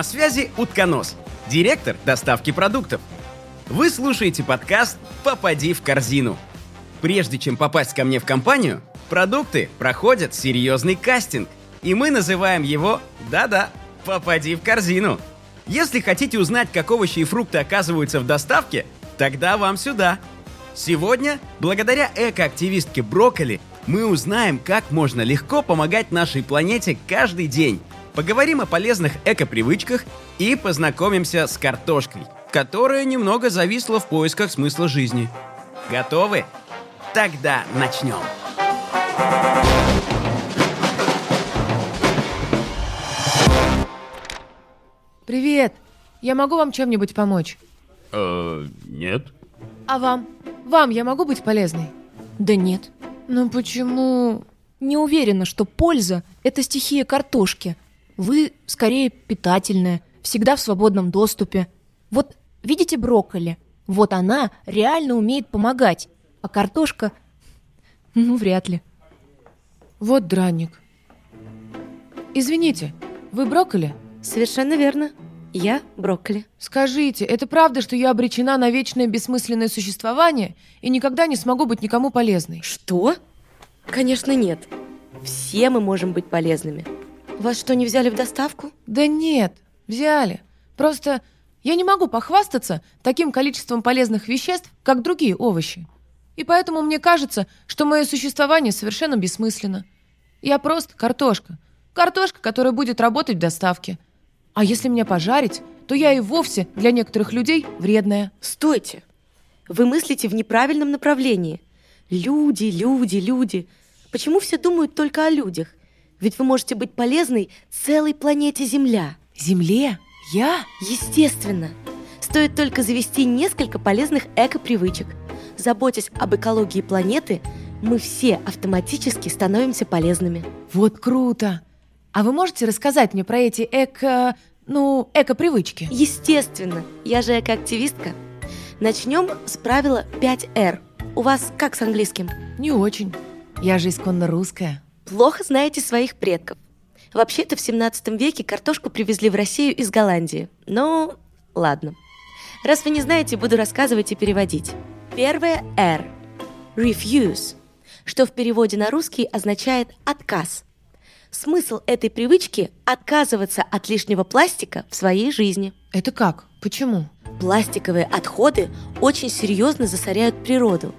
На связи Утконос, директор доставки продуктов. Вы слушаете подкаст «Попади в корзину». Прежде чем попасть ко мне в компанию, продукты проходят серьезный кастинг. И мы называем его, да-да, «Попади в корзину». Если хотите узнать, как овощи и фрукты оказываются в доставке, тогда вам сюда. Сегодня, благодаря экоактивистке Брокколи, мы узнаем, как можно легко помогать нашей планете каждый день. Поговорим о полезных эко-привычках и познакомимся с картошкой, которая немного зависла в поисках смысла жизни. Готовы? Тогда начнем. Привет! Я могу вам чем-нибудь помочь? Э, нет. А вам? Вам я могу быть полезной? Да нет. Ну почему? Не уверена, что польза – это стихия картошки. Вы скорее питательная, всегда в свободном доступе. Вот видите брокколи? Вот она реально умеет помогать. А картошка – ну, вряд ли. Вот драник. Извините, вы брокколи? Совершенно верно. Я брокколи. Скажите, это правда, что я обречена на вечное бессмысленное существование и никогда не смогу быть никому полезной? Что? Конечно, нет. Все мы можем быть полезными. Вас что, не взяли в доставку? Да нет, взяли. Просто я не могу похвастаться таким количеством полезных веществ, как другие овощи. И поэтому мне кажется, что мое существование совершенно бессмысленно. Я просто картошка. Картошка, которая будет работать в доставке. А если меня пожарить, то я и вовсе для некоторых людей вредная. Стойте! Вы мыслите в неправильном направлении. Люди, люди, люди. Почему все думают только о людях? Ведь вы можете быть полезной целой планете Земля. Земле? Я? Естественно. Стоит только завести несколько полезных эко-привычек. Заботясь об экологии планеты, мы все автоматически становимся полезными. Вот круто! А вы можете рассказать мне про эти эко... ну, эко-привычки? Естественно, я же экоактивистка. Начнем с правила 5R. У вас как с английским? Не очень. Я же исконно русская. Плохо знаете своих предков. Вообще-то в 17 веке картошку привезли в Россию из Голландии. Ну, ладно. Раз вы не знаете, буду рассказывать и переводить. Первое R. Refuse, что в переводе на русский означает «отказ». Смысл этой привычки – отказываться от лишнего пластика в своей жизни. Это как? Почему? Пластиковые отходы очень серьезно засоряют природу.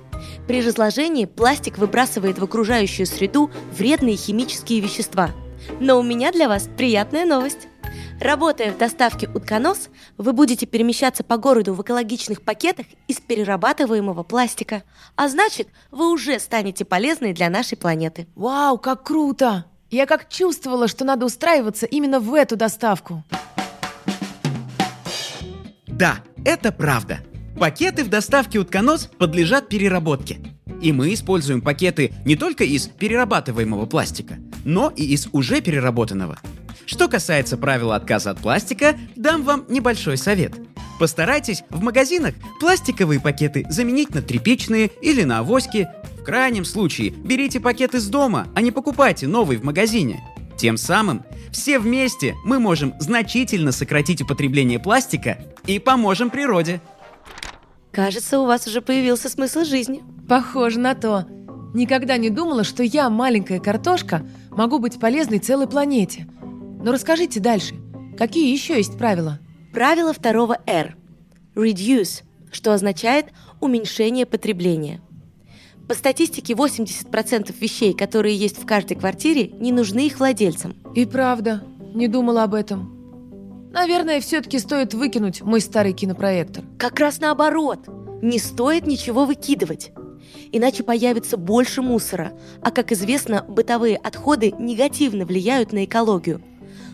При разложении пластик выбрасывает в окружающую среду вредные химические вещества. Но у меня для вас приятная новость. Работая в доставке утконос, вы будете перемещаться по городу в экологичных пакетах из перерабатываемого пластика. А значит, вы уже станете полезной для нашей планеты. Вау, как круто! Я как чувствовала, что надо устраиваться именно в эту доставку. Да, это правда. Пакеты в доставке утконос подлежат переработке. И мы используем пакеты не только из перерабатываемого пластика, но и из уже переработанного. Что касается правила отказа от пластика, дам вам небольшой совет. Постарайтесь в магазинах пластиковые пакеты заменить на тряпичные или на авоськи. В крайнем случае берите пакет из дома, а не покупайте новый в магазине. Тем самым все вместе мы можем значительно сократить употребление пластика и поможем природе. Кажется, у вас уже появился смысл жизни. Похоже на то. Никогда не думала, что я, маленькая картошка, могу быть полезной целой планете. Но расскажите дальше. Какие еще есть правила? Правило второго R. Reduce, что означает уменьшение потребления. По статистике, 80% вещей, которые есть в каждой квартире, не нужны их владельцам. И правда, не думала об этом. Наверное, все-таки стоит выкинуть мой старый кинопроектор. Как раз наоборот. Не стоит ничего выкидывать. Иначе появится больше мусора. А как известно, бытовые отходы негативно влияют на экологию.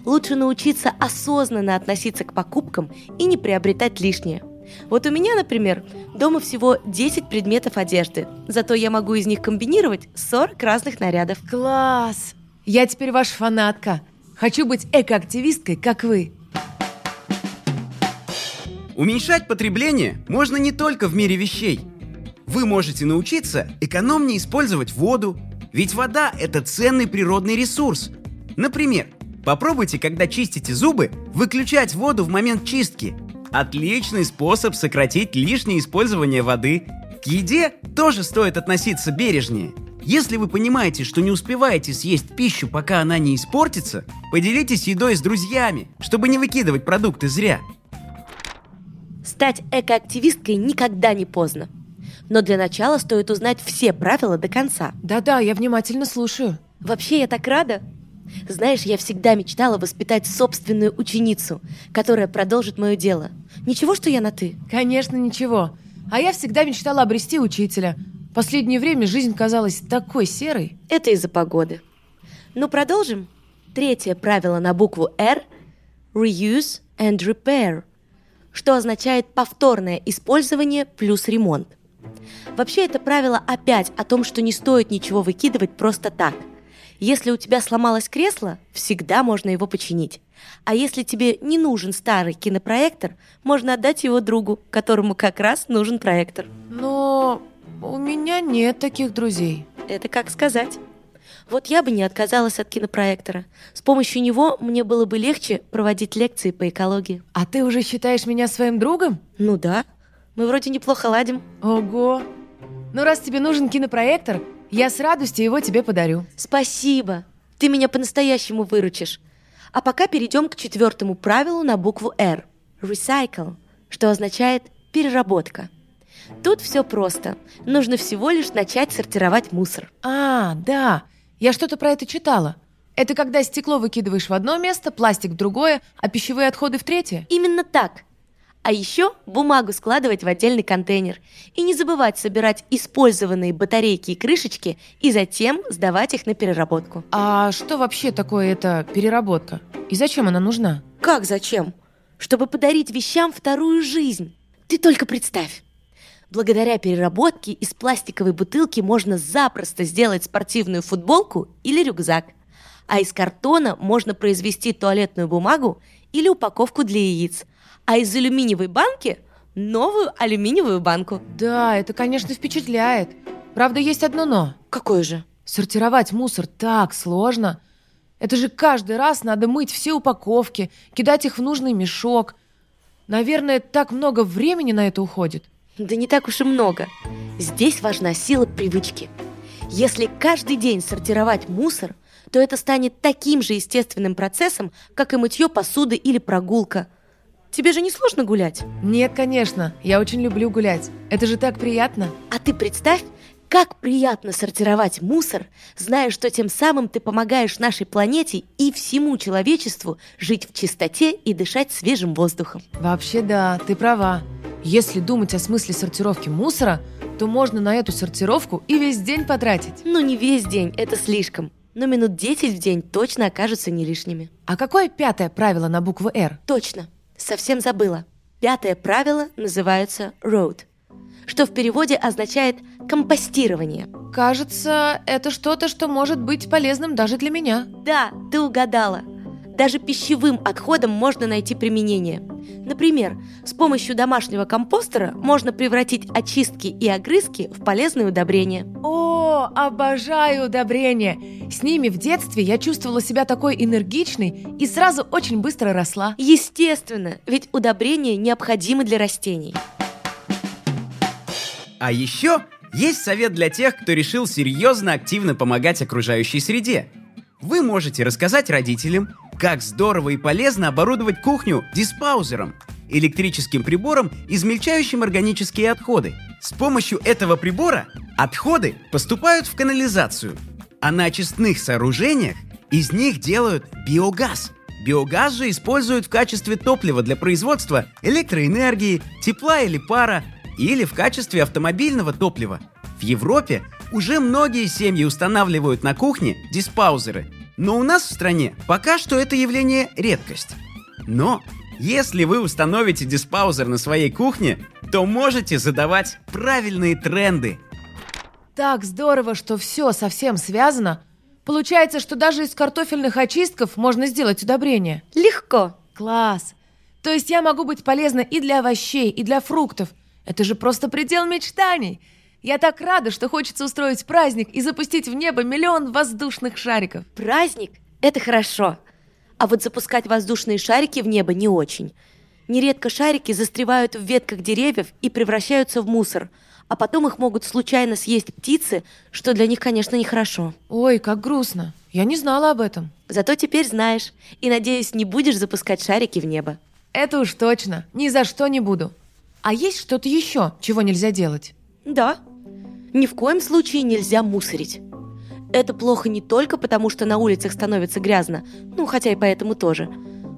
Лучше научиться осознанно относиться к покупкам и не приобретать лишнее. Вот у меня, например, дома всего 10 предметов одежды, зато я могу из них комбинировать 40 разных нарядов. Класс! Я теперь ваша фанатка. Хочу быть экоактивисткой, как вы. Уменьшать потребление можно не только в мире вещей. Вы можете научиться экономнее использовать воду, ведь вода – это ценный природный ресурс. Например, Попробуйте, когда чистите зубы, выключать воду в момент чистки. Отличный способ сократить лишнее использование воды. К еде тоже стоит относиться бережнее. Если вы понимаете, что не успеваете съесть пищу, пока она не испортится, поделитесь едой с друзьями, чтобы не выкидывать продукты зря. Стать экоактивисткой никогда не поздно. Но для начала стоит узнать все правила до конца. Да-да, я внимательно слушаю. Вообще, я так рада. Знаешь, я всегда мечтала воспитать собственную ученицу, которая продолжит мое дело. Ничего, что я на «ты». Конечно, ничего. А я всегда мечтала обрести учителя. Последнее время жизнь казалась такой серой. Это из-за погоды. Ну, продолжим. Третье правило на букву «Р» – reuse and repair, что означает повторное использование плюс ремонт. Вообще это правило опять о том, что не стоит ничего выкидывать просто так. Если у тебя сломалось кресло, всегда можно его починить. А если тебе не нужен старый кинопроектор, можно отдать его другу, которому как раз нужен проектор. Но у меня нет таких друзей. Это как сказать. Вот я бы не отказалась от кинопроектора. С помощью него мне было бы легче проводить лекции по экологии. А ты уже считаешь меня своим другом? Ну да, мы вроде неплохо ладим. Ого! Ну, раз тебе нужен кинопроектор, я с радостью его тебе подарю. Спасибо. Ты меня по-настоящему выручишь. А пока перейдем к четвертому правилу на букву R. Recycle, что означает переработка. Тут все просто. Нужно всего лишь начать сортировать мусор. А, да, я что-то про это читала. Это когда стекло выкидываешь в одно место, пластик в другое, а пищевые отходы в третье? Именно так. А еще бумагу складывать в отдельный контейнер. И не забывать собирать использованные батарейки и крышечки и затем сдавать их на переработку. А что вообще такое эта переработка? И зачем она нужна? Как зачем? Чтобы подарить вещам вторую жизнь. Ты только представь. Благодаря переработке из пластиковой бутылки можно запросто сделать спортивную футболку или рюкзак. А из картона можно произвести туалетную бумагу или упаковку для яиц. А из алюминиевой банки – новую алюминиевую банку. Да, это, конечно, впечатляет. Правда, есть одно «но». Какое же? Сортировать мусор так сложно. Это же каждый раз надо мыть все упаковки, кидать их в нужный мешок. Наверное, так много времени на это уходит. Да не так уж и много. Здесь важна сила привычки. Если каждый день сортировать мусор, то это станет таким же естественным процессом, как и мытье посуды или прогулка. Тебе же не сложно гулять? Нет, конечно. Я очень люблю гулять. Это же так приятно. А ты представь, как приятно сортировать мусор, зная, что тем самым ты помогаешь нашей планете и всему человечеству жить в чистоте и дышать свежим воздухом. Вообще да, ты права. Если думать о смысле сортировки мусора, то можно на эту сортировку и весь день потратить. Ну не весь день, это слишком. Но минут 10 в день точно окажутся не лишними. А какое пятое правило на букву «Р»? Точно, совсем забыла. Пятое правило называется road, что в переводе означает компостирование. Кажется, это что-то, что может быть полезным даже для меня. Да, ты угадала. Даже пищевым отходам можно найти применение. Например, с помощью домашнего компостера можно превратить очистки и огрызки в полезные удобрения. О, обожаю удобрения! С ними в детстве я чувствовала себя такой энергичной и сразу очень быстро росла. Естественно, ведь удобрения необходимы для растений. А еще есть совет для тех, кто решил серьезно активно помогать окружающей среде. Вы можете рассказать родителям, как здорово и полезно оборудовать кухню диспаузером, электрическим прибором, измельчающим органические отходы. С помощью этого прибора отходы поступают в канализацию, а на очистных сооружениях из них делают биогаз. Биогаз же используют в качестве топлива для производства электроэнергии, тепла или пара, или в качестве автомобильного топлива. В Европе уже многие семьи устанавливают на кухне диспаузеры, но у нас в стране пока что это явление редкость. Но если вы установите диспаузер на своей кухне, то можете задавать правильные тренды. Так здорово, что все совсем связано. Получается, что даже из картофельных очистков можно сделать удобрение. Легко. Класс! То есть я могу быть полезна и для овощей, и для фруктов. Это же просто предел мечтаний. Я так рада, что хочется устроить праздник и запустить в небо миллион воздушных шариков. Праздник – это хорошо. А вот запускать воздушные шарики в небо не очень. Нередко шарики застревают в ветках деревьев и превращаются в мусор, а потом их могут случайно съесть птицы, что для них, конечно, нехорошо. Ой, как грустно. Я не знала об этом. Зато теперь знаешь, и, надеюсь, не будешь запускать шарики в небо. Это уж точно. Ни за что не буду. А есть что-то еще, чего нельзя делать? Да. Ни в коем случае нельзя мусорить. Это плохо не только потому, что на улицах становится грязно, ну, хотя и поэтому тоже,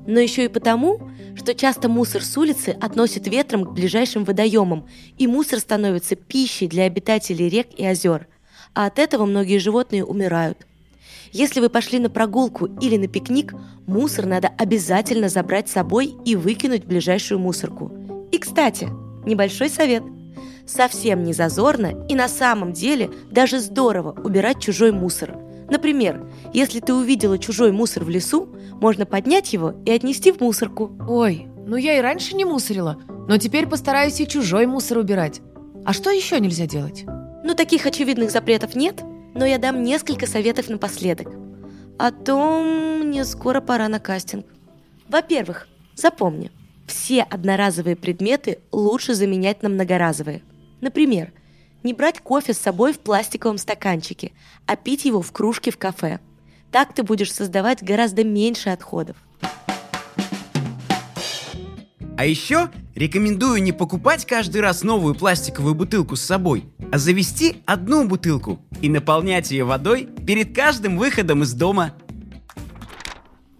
но еще и потому, что часто мусор с улицы относят ветром к ближайшим водоемам, и мусор становится пищей для обитателей рек и озер. А от этого многие животные умирают. Если вы пошли на прогулку или на пикник, мусор надо обязательно забрать с собой и выкинуть в ближайшую мусорку. И, кстати, небольшой совет. Совсем не зазорно и на самом деле даже здорово убирать чужой мусор. Например, если ты увидела чужой мусор в лесу, можно поднять его и отнести в мусорку. Ой, ну я и раньше не мусорила, но теперь постараюсь и чужой мусор убирать. А что еще нельзя делать? Ну, таких очевидных запретов нет, но я дам несколько советов напоследок. О том мне скоро пора на кастинг. Во-первых, запомни, все одноразовые предметы лучше заменять на многоразовые. Например, не брать кофе с собой в пластиковом стаканчике, а пить его в кружке в кафе. Так ты будешь создавать гораздо меньше отходов. А еще рекомендую не покупать каждый раз новую пластиковую бутылку с собой, а завести одну бутылку и наполнять ее водой перед каждым выходом из дома.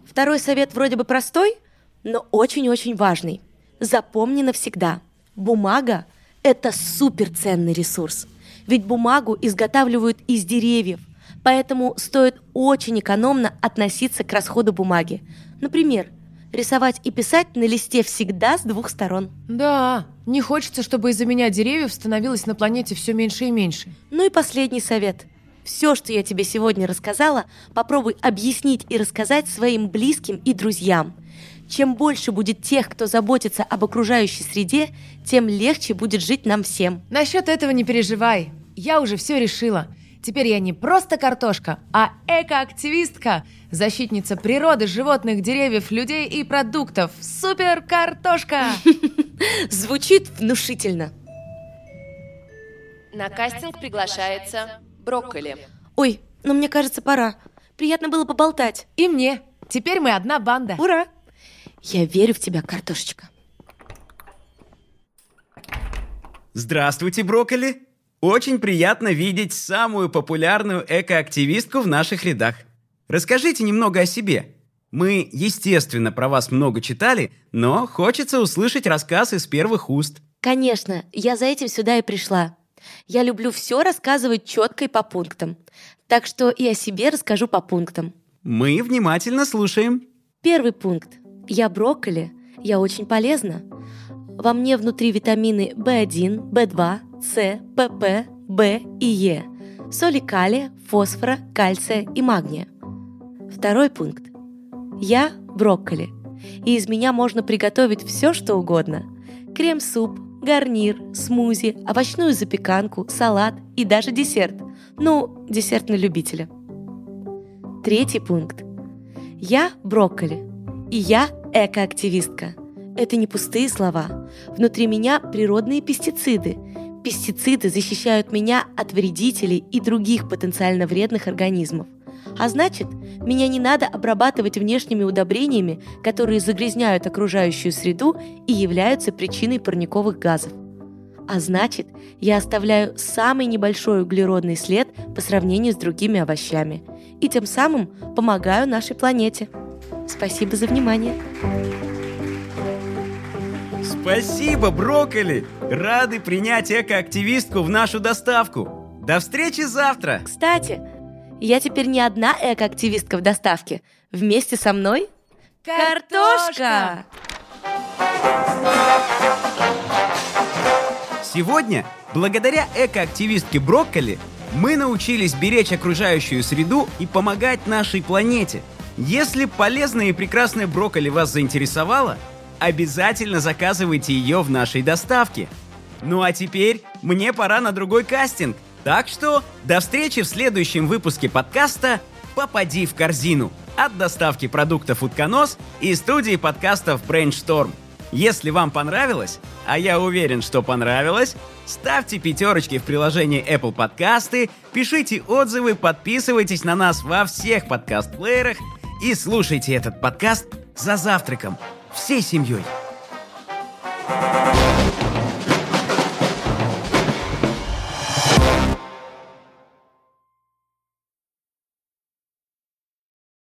Второй совет вроде бы простой, но очень-очень важный. Запомни навсегда. Бумага – это суперценный ресурс. Ведь бумагу изготавливают из деревьев, поэтому стоит очень экономно относиться к расходу бумаги. Например, рисовать и писать на листе всегда с двух сторон. Да, не хочется, чтобы из-за меня деревьев становилось на планете все меньше и меньше. Ну и последний совет. Все, что я тебе сегодня рассказала, попробуй объяснить и рассказать своим близким и друзьям. Чем больше будет тех, кто заботится об окружающей среде, тем легче будет жить нам всем. Насчет этого не переживай. Я уже все решила. Теперь я не просто картошка, а экоактивистка, защитница природы, животных, деревьев, людей и продуктов. Супер картошка! Звучит внушительно. На кастинг приглашается брокколи. Ой, но мне кажется, пора. Приятно было поболтать. И мне. Теперь мы одна банда. Ура! Я верю в тебя, картошечка. Здравствуйте, брокколи! Очень приятно видеть самую популярную экоактивистку в наших рядах. Расскажите немного о себе. Мы, естественно, про вас много читали, но хочется услышать рассказ из первых уст. Конечно, я за этим сюда и пришла. Я люблю все рассказывать четко и по пунктам. Так что и о себе расскажу по пунктам. Мы внимательно слушаем. Первый пункт. Я брокколи. Я очень полезна. Во мне внутри витамины В1, В2, С, ПП, В и Е. Соли калия, фосфора, кальция и магния. Второй пункт. Я брокколи. И из меня можно приготовить все, что угодно. Крем-суп, гарнир, смузи, овощную запеканку, салат и даже десерт. Ну, десерт на любителя. Третий пункт. Я брокколи. И я экоактивистка. Это не пустые слова. Внутри меня природные пестициды. Пестициды защищают меня от вредителей и других потенциально вредных организмов. А значит, меня не надо обрабатывать внешними удобрениями, которые загрязняют окружающую среду и являются причиной парниковых газов. А значит, я оставляю самый небольшой углеродный след по сравнению с другими овощами. И тем самым помогаю нашей планете. Спасибо за внимание. Спасибо, брокколи! Рады принять экоактивистку в нашу доставку. До встречи завтра! Кстати, я теперь не одна экоактивистка в доставке. Вместе со мной картошка! Сегодня, благодаря экоактивистке Брокколи, мы научились беречь окружающую среду и помогать нашей планете. Если полезная и прекрасная брокколи вас заинтересовала, обязательно заказывайте ее в нашей доставке. Ну а теперь мне пора на другой кастинг. Так что до встречи в следующем выпуске подкаста «Попади в корзину». от доставки продуктов «Утконос» и студии подкастов Brainstorm. Если вам понравилось, а я уверен, что понравилось, ставьте пятерочки в приложении Apple Подкасты, пишите отзывы, подписывайтесь на нас во всех подкаст-плеерах и слушайте этот подкаст за завтраком всей семьей. thank you